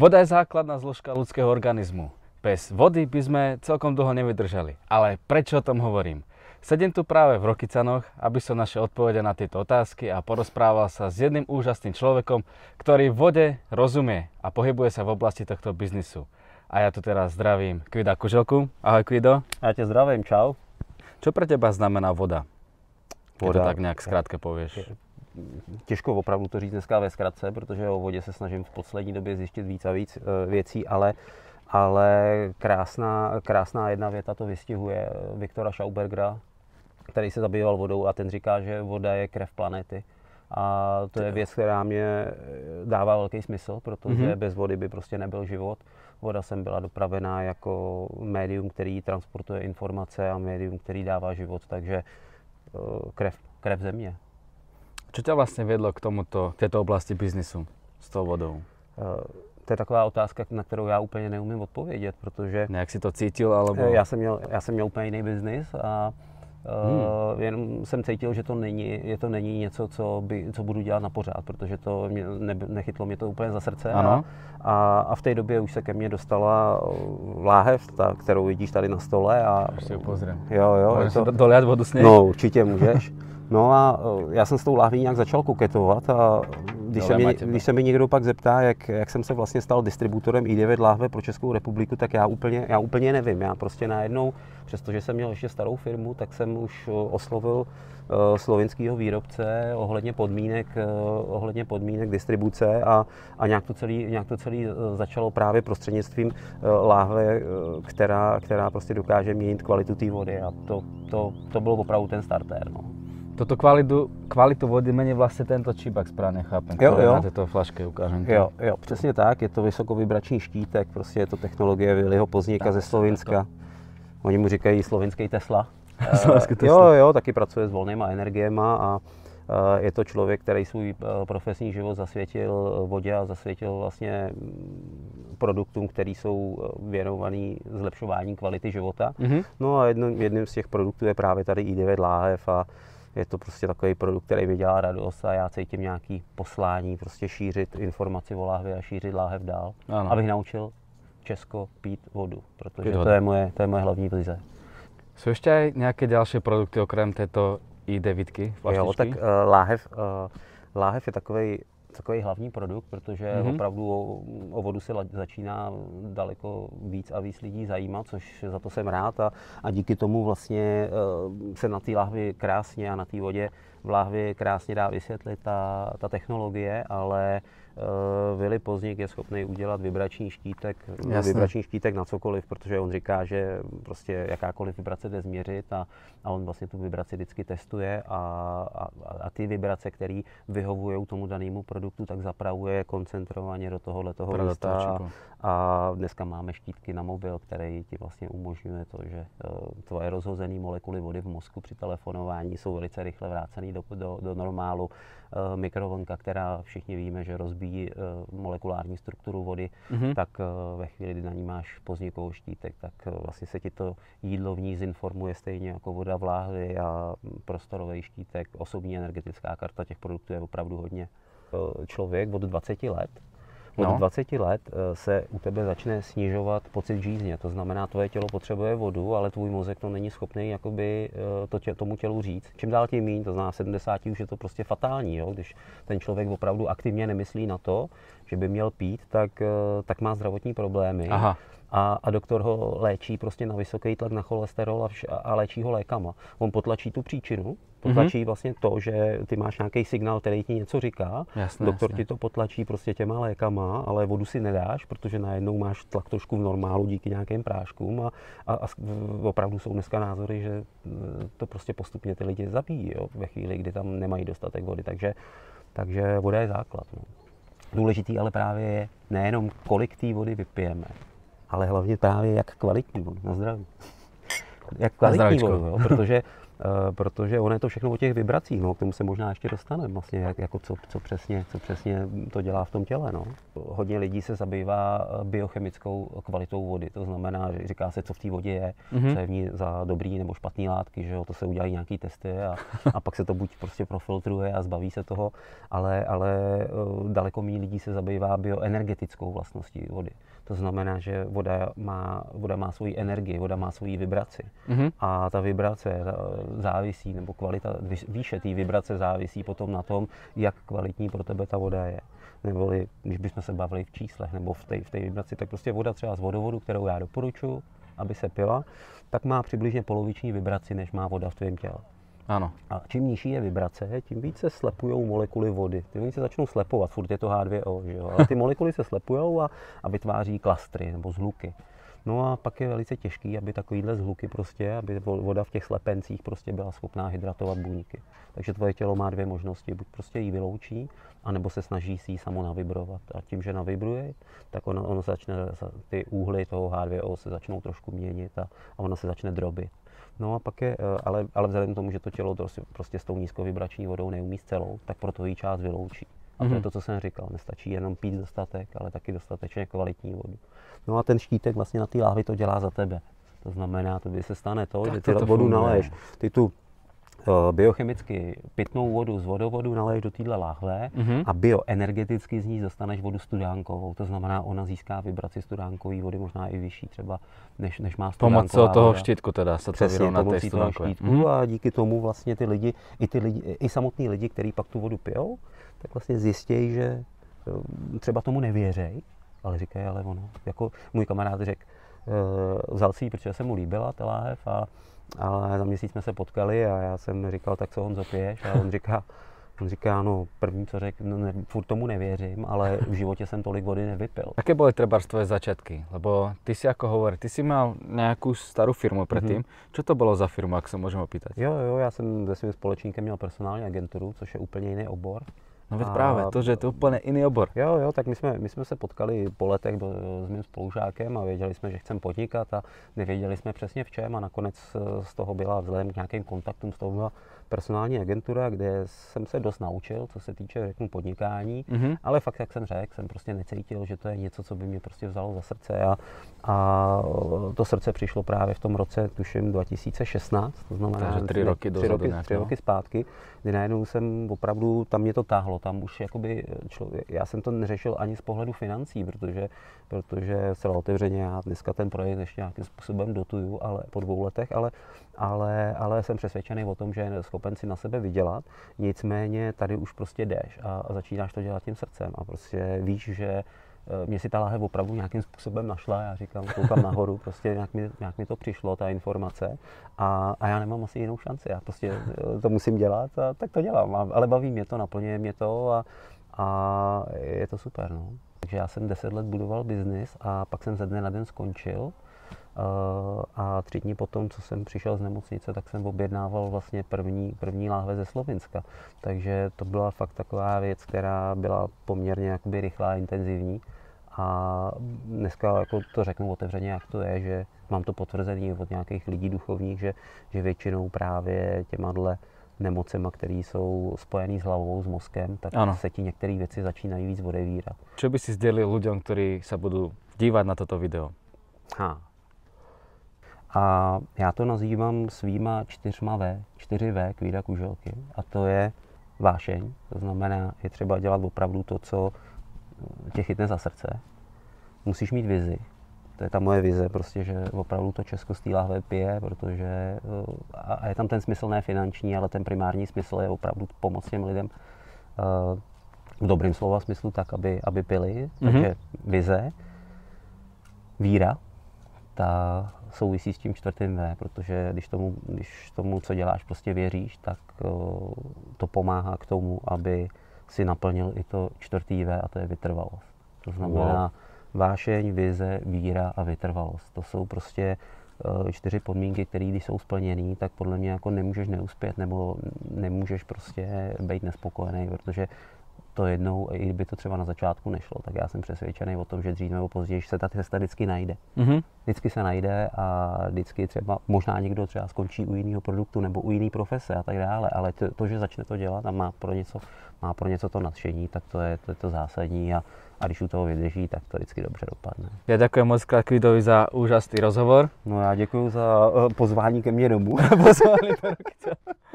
Voda je základná zložka ľudského organizmu. Bez vody by sme celkom dlho nevydržali. Ale prečo o tom hovorím? Sedím tu práve v Rokycanoch, aby som našiel odpovede na tieto otázky a porozprával sa s jedným úžasným človekom, ktorý vode rozumie a pohybuje sa v oblasti tohto biznisu. A ja tu teraz zdravím Kvida Kuželku. Ahoj Kvido. Já tě zdravím, čau. Čo pre teba znamená voda? Keď to Voda. tak nejak skrátke povieš. Těžko opravdu to říct dneska ve zkratce, protože o vodě se snažím v poslední době zjistit víc a víc eh, věcí, ale, ale krásná, krásná jedna věta to vystihuje Viktora Schaubergera, který se zabýval vodou a ten říká, že voda je krev planety. A to je věc, která mě eh, dává velký smysl, protože Mhm. bez vody by prostě nebyl život. Voda sem byla dopravená jako médium, který transportuje informace a médium, který dává život, takže eh, krev, krev země. Čo ťa vlastne viedlo k tomuto, tejto oblasti biznisu s tou vodou? Eh, To je taková otázka, na kterou já úplně neumím odpovědět, protože Nejak si to cítil, alebo... eh, já jsem měl, já jsem měl úplně jiný biznis a Hmm. Uh, jenom jsem cítil, že to není, je to není něco, co, by, co budu dělat na pořád, protože to mě, ne, nechytlo mě to úplně za srdce. Ano. A, a, v té době už se ke mně dostala eh, láhev, ta, kterou vidíš tady na stole. A, ju pozriem. Jo, jo. Si to, do- doliať vodu s? No, určitě můžeš. No a eh, já jsem s tou láhví nějak začal koketovat a když se, mě, když se mi někdo pak zeptá, jak, jak jsem se vlastně stal distributorem i9 láhve pro Českou republiku, tak já úplně, já úplně nevím. Já prostě najednou, přestože jsem měl ještě starou firmu, tak jsem už eh, oslovil eh, slovinského výrobce ohledně podmínek, ohledně podmínek distribuce a, a nějak to celé nějak to celý začalo právě prostřednictvím láhve, která, která prostě dokáže měnit kvalitu té vody a to, to, to byl opravdu ten startér. No. Toto kvalitu, kvalitu vody mení vlastne tento čip, ak správne chápem. Jo, jo. Na tejto flaške ukážem. to. Jo, jo, přesně tak, je to vysokovibrační štítek, prostě je to technologie Viliho Pozníka Tak, ze Slovinska. Oni mu říkají slovinský Tesla. Slovenský Eh, Tesla. Jo, jo, taky pracuje s volnýma energiema a eh, je to člověk, který svůj eh, profesní život zasvětil vodě a zasvětil vlastně mm, produktům, které jsou věnovaný zlepšování kvality života. Mhm. No a jedno, jedním z těch produktů je právě tady i9 láhev a je to prostě takový produkt, který mi dělá radost a já cítím nějaký poslání, prostě šířit informaci o láhvi a šířit láhev dál, Ano. abych naučil Česko pít vodu, protože Pít to vodu. je, moje, to je moje hlavní vize. Sú ešte aj nejaké ďalšie produkty okrem tejto i9 flaštičky? Jo, tak uh, láhev, uh, láhev je takový takový hlavní produkt, protože Mhm. mm-hmm. opravdu o, o vodu se la, začíná daleko víc a víc lidí zajímat, což za to jsem rád a, a díky tomu vlastně uh, se na té láhvi krásně a na té vodě v láhvi krásně dá vysvětlit ta, ta technologie, ale Vili Pozník je schopný udělat vibrační štítek, Jasně. vibrační štítek na cokoliv, protože on říká, že prostě jakákoliv vibrace jde změřit a, a on vlastně tu vibraci vždycky testuje a, a, a ty vibrace, které vyhovují tomu danému produktu, tak zapravuje koncentrovaně do tohohle toho Pravda, místa. a dneska máme štítky na mobil, který ti vlastně umožňuje to, že eh, tvoje rozhozené molekuly vody v mozku při telefonování jsou velice rychle vrácené do, do, do normálu. Eh, Mikrovlnka, která všichni víme, že rozbíjí eh, molekulární strukturu vody, Mhm. tak eh, ve chvíli, kdy na ní máš poznikovou štítek, tak vlastně se ti to jídlo v ní zinformuje stejně jako voda v láhvi a prostorový štítek, osobní energetická karta těch produktů je opravdu hodně. Člověk od 20 let od No. no. 20 let eh, se u tebe začne snižovat pocit žízně. To znamená, tvoje tělo potřebuje vodu, ale tvůj mozek to není schopný jakoby, eh, to tě, tomu tělu říct. Čím dál tím méně, to znamená v 70 už je to prostě fatální. Jo? Když ten člověk opravdu aktivně nemyslí na to, že by měl pít, tak, eh, tak má zdravotní problémy. Aha. A, a doktor ho léčí prostě na vysoký tlak na cholesterol a, vš- a- a léčí ho lékama. On potlačí tu příčinu, potlačí Mhm. mm-hmm. vlastně to, že ty máš nějaký signál, který ti něco říká. Jasné, doktor jasné. ti to potlačí prostě těma lékama, ale vodu si nedáš, protože najednou máš tlak trošku v normálu díky nějakým práškům a, a, a opravdu jsou dneska názory, že to prostě postupně ty lidi zabíjí jo, ve chvíli, kdy tam nemají dostatek vody. Takže, takže voda je základ. No. Důležitý ale právě je nejenom kolik té vody vypijeme, ale hlavně právě jak kvalitní vodu, na zdraví. Jak kvalitní vodu, jo? protože protože ono je to všechno o těch vibracích, no, k tomu se možná ještě dostaneme, vlastně, jak, jako co, co, přesně, co přesně to dělá v tom těle. No. Hodně lidí se zabývá biochemickou kvalitou vody, to znamená, že říká se, co v té vodě je, mm-hmm. co je v ní za dobrý nebo špatný látky, že jo, to se udělají nějaký testy a, a pak se to buď prostě profiltruje a zbaví se toho, ale, ale daleko méně lidí se zabývá bioenergetickou vlastností vody. To znamená, že voda má, voda má svoji energii, voda má svoji vibraci. Mm-hmm. A ta vibrace závisí, nebo kvalita, výše té vibrace závisí potom na tom, jak kvalitní pro tebe ta voda je. Neboli, když bychom se bavili v číslech nebo v té v vibraci, tak prostě voda třeba z vodovodu, kterou já doporučuji, aby se pila, tak má přibližně poloviční vibraci, než má voda v tvém těle. Ano. A čím nižší je vibrace, tím více slepují molekuly vody. Ty oni se začnou slepovat, furt je to H2O, že jo? ale ty molekuly se slepují a, a vytváří klastry nebo zhluky. No a pak je velice těžký, aby takovýhle zhluky prostě, aby voda v těch slepencích prostě byla schopná hydratovat buňky. Takže tvoje tělo má dvě možnosti, buď prostě ji vyloučí, anebo se snaží si ji samo navibrovat. A tím, že navibruje, tak ono, ono začne, ty úhly toho H2O se začnou trošku měnit a, a ono se začne drobit. No a pak je, eh, ale, ale vzhledem k tomu, že to tělo prostě, prostě s tou nízkovibrační vodou neumí celou, tak proto ji část vyloučí. A to je mhm. to, co jsem říkal. Nestačí jenom pít dostatek, ale taky dostatečně kvalitní vodu. No a ten štítek vlastně na té láhvi to dělá za tebe. To znamená, to by se stane to, tak že ty to vodu naleješ. Ty tu biochemicky pitnou vodu z vodovodu naleješ do téhle láhve mm-hmm. a bioenergeticky z ní dostaneš vodu studánkovou. To znamená, ona získá vibraci studánkové vody, možná i vyšší třeba, než, než má studánková Pomocí toho štítku teda se to vyrovná té toho štítku mm-hmm. a díky tomu vlastně ty lidi, i, ty lidi, i samotní lidi, kteří pak tu vodu pijou, tak vlastně zjistějí, že eh, třeba tomu nevěřej, ale říkají, ale ono, jako můj kamarád řekl, vzal si ji, protože se mu líbila ta láhev a ale za měsíc jsme se potkali a já jsem říkal, tak co Honzo piješ? A on říká, on říká, no první, co řekl, no, ne, furt tomu nevěřím, ale v životě jsem tolik vody nevypil. Jaké byly třeba tvoje začátky? Lebo ty si jako hovorí, ty si mal nějakou starou firmu předtím. Mm-hmm. Co to bylo za firmu, jak se můžeme opýtat? Jo, jo, já jsem se svým společníkem měl personální agenturu, což je úplně jiný obor. No veď právě, to, že je to úplně jiný obor. Jo, jo, tak my jsme, my jsme se potkali po letech s mým spolužákem a věděli jsme, že chceme podnikat a nevěděli jsme přesně v čem a nakonec eh, z toho byla vzhledem k nějakým kontaktům, z toho byla personální agentura, kde jsem se dost naučil, co se týče řeknu, podnikání, mm-hmm. ale fakt, jak jsem řekl, jsem prostě necítil, že to je něco, co by mě prostě vzalo za srdce a, a to srdce přišlo právě v tom roce, tuším, 2016, to znamená Takže tři roky, tři roky, tři roky zpátky, kdy najednou jsem opravdu, tam mě to táhlo, tam už jakoby člověk, já jsem to neřešil ani z pohledu financí, protože, protože celá otevřeně já dneska ten projekt ještě nějakým způsobem dotuju, ale po dvou letech, ale, ale, ale jsem přesvědčený o tom, že je schopen si na sebe vydělat, nicméně tady už prostě jdeš a, a začínáš to dělat tím srdcem a prostě víš, že eh, mě si ta láhev opravdu nějakým způsobem našla, já říkám, koukám nahoru, prostě nějak mi, nějak mi to přišlo, ta informace a, a já nemám asi jinou šanci, já prostě eh, to musím dělat a tak to dělám, a, ale baví mě to, naplňuje mě to a, a je to super, no. Takže já jsem deset let budoval biznis a pak jsem ze dne na den skončil Eh, a tři dní potom, co jsem přišel z nemocnice, tak jsem objednával vlastně první, první láhve ze Slovenska. Takže to byla fakt taková věc, která byla poměrně jakoby rychlá a intenzivní. A dneska jako to řeknu otevřeně, jak to je, že mám to potvrzený od nějakých lidí duchovních, že, že většinou právě těma dle nemocema, které jsou spojené s hlavou, s mozkem, tak ano. se ti některé věci začínají víc odevírat. Co by si sdělil lidem, kteří se budou dívat na toto video? Ha, a já to nazývám svýma čtyřma V, čtyři V kvída kuželky. A to je vášeň, to znamená, je třeba dělat opravdu to, co tě chytne za srdce. Musíš mít vizi. To je ta moje vize, prostě, že opravdu to Česko z té lahve pije, protože eh, a je tam ten smysl ne finanční, ale ten primární smysl je opravdu pomoct těm lidem eh, v dobrým slova smyslu tak, aby, aby pili. Mm-hmm. Takže vize, víra, ta souvisí s tím čtvrtým V, protože když tomu, když tomu, co děláš, prostě věříš, tak to pomáhá k tomu, aby si naplnil i to čtvrtý V a to je vytrvalost. To znamená wow. vášeň, vize, víra a vytrvalost. To jsou prostě čtyři podmínky, které když jsou splněné, tak podle mě jako nemůžeš neuspět nebo nemůžeš prostě být nespokojený, protože to jednou, i kdyby to třeba na začátku nešlo, tak já jsem přesvědčený o tom, že dřív nebo později se ta cesta vždycky najde. Mhm. Vždycky se najde a vždycky třeba, možná někdo třeba skončí u jiného produktu nebo u jiné profese a tak dále, ale to, to, že začne to dělat a má pro něco, má pro něco to nadšení, tak to je to, je to zásadní a, a když u toho vydrží, tak to vždycky dobře dopadne. Ja ďakujem moc krát Kvidovi za úžasný rozhovor. No já děkuji za eh, pozvání ke mně domů. Do Rokycanov.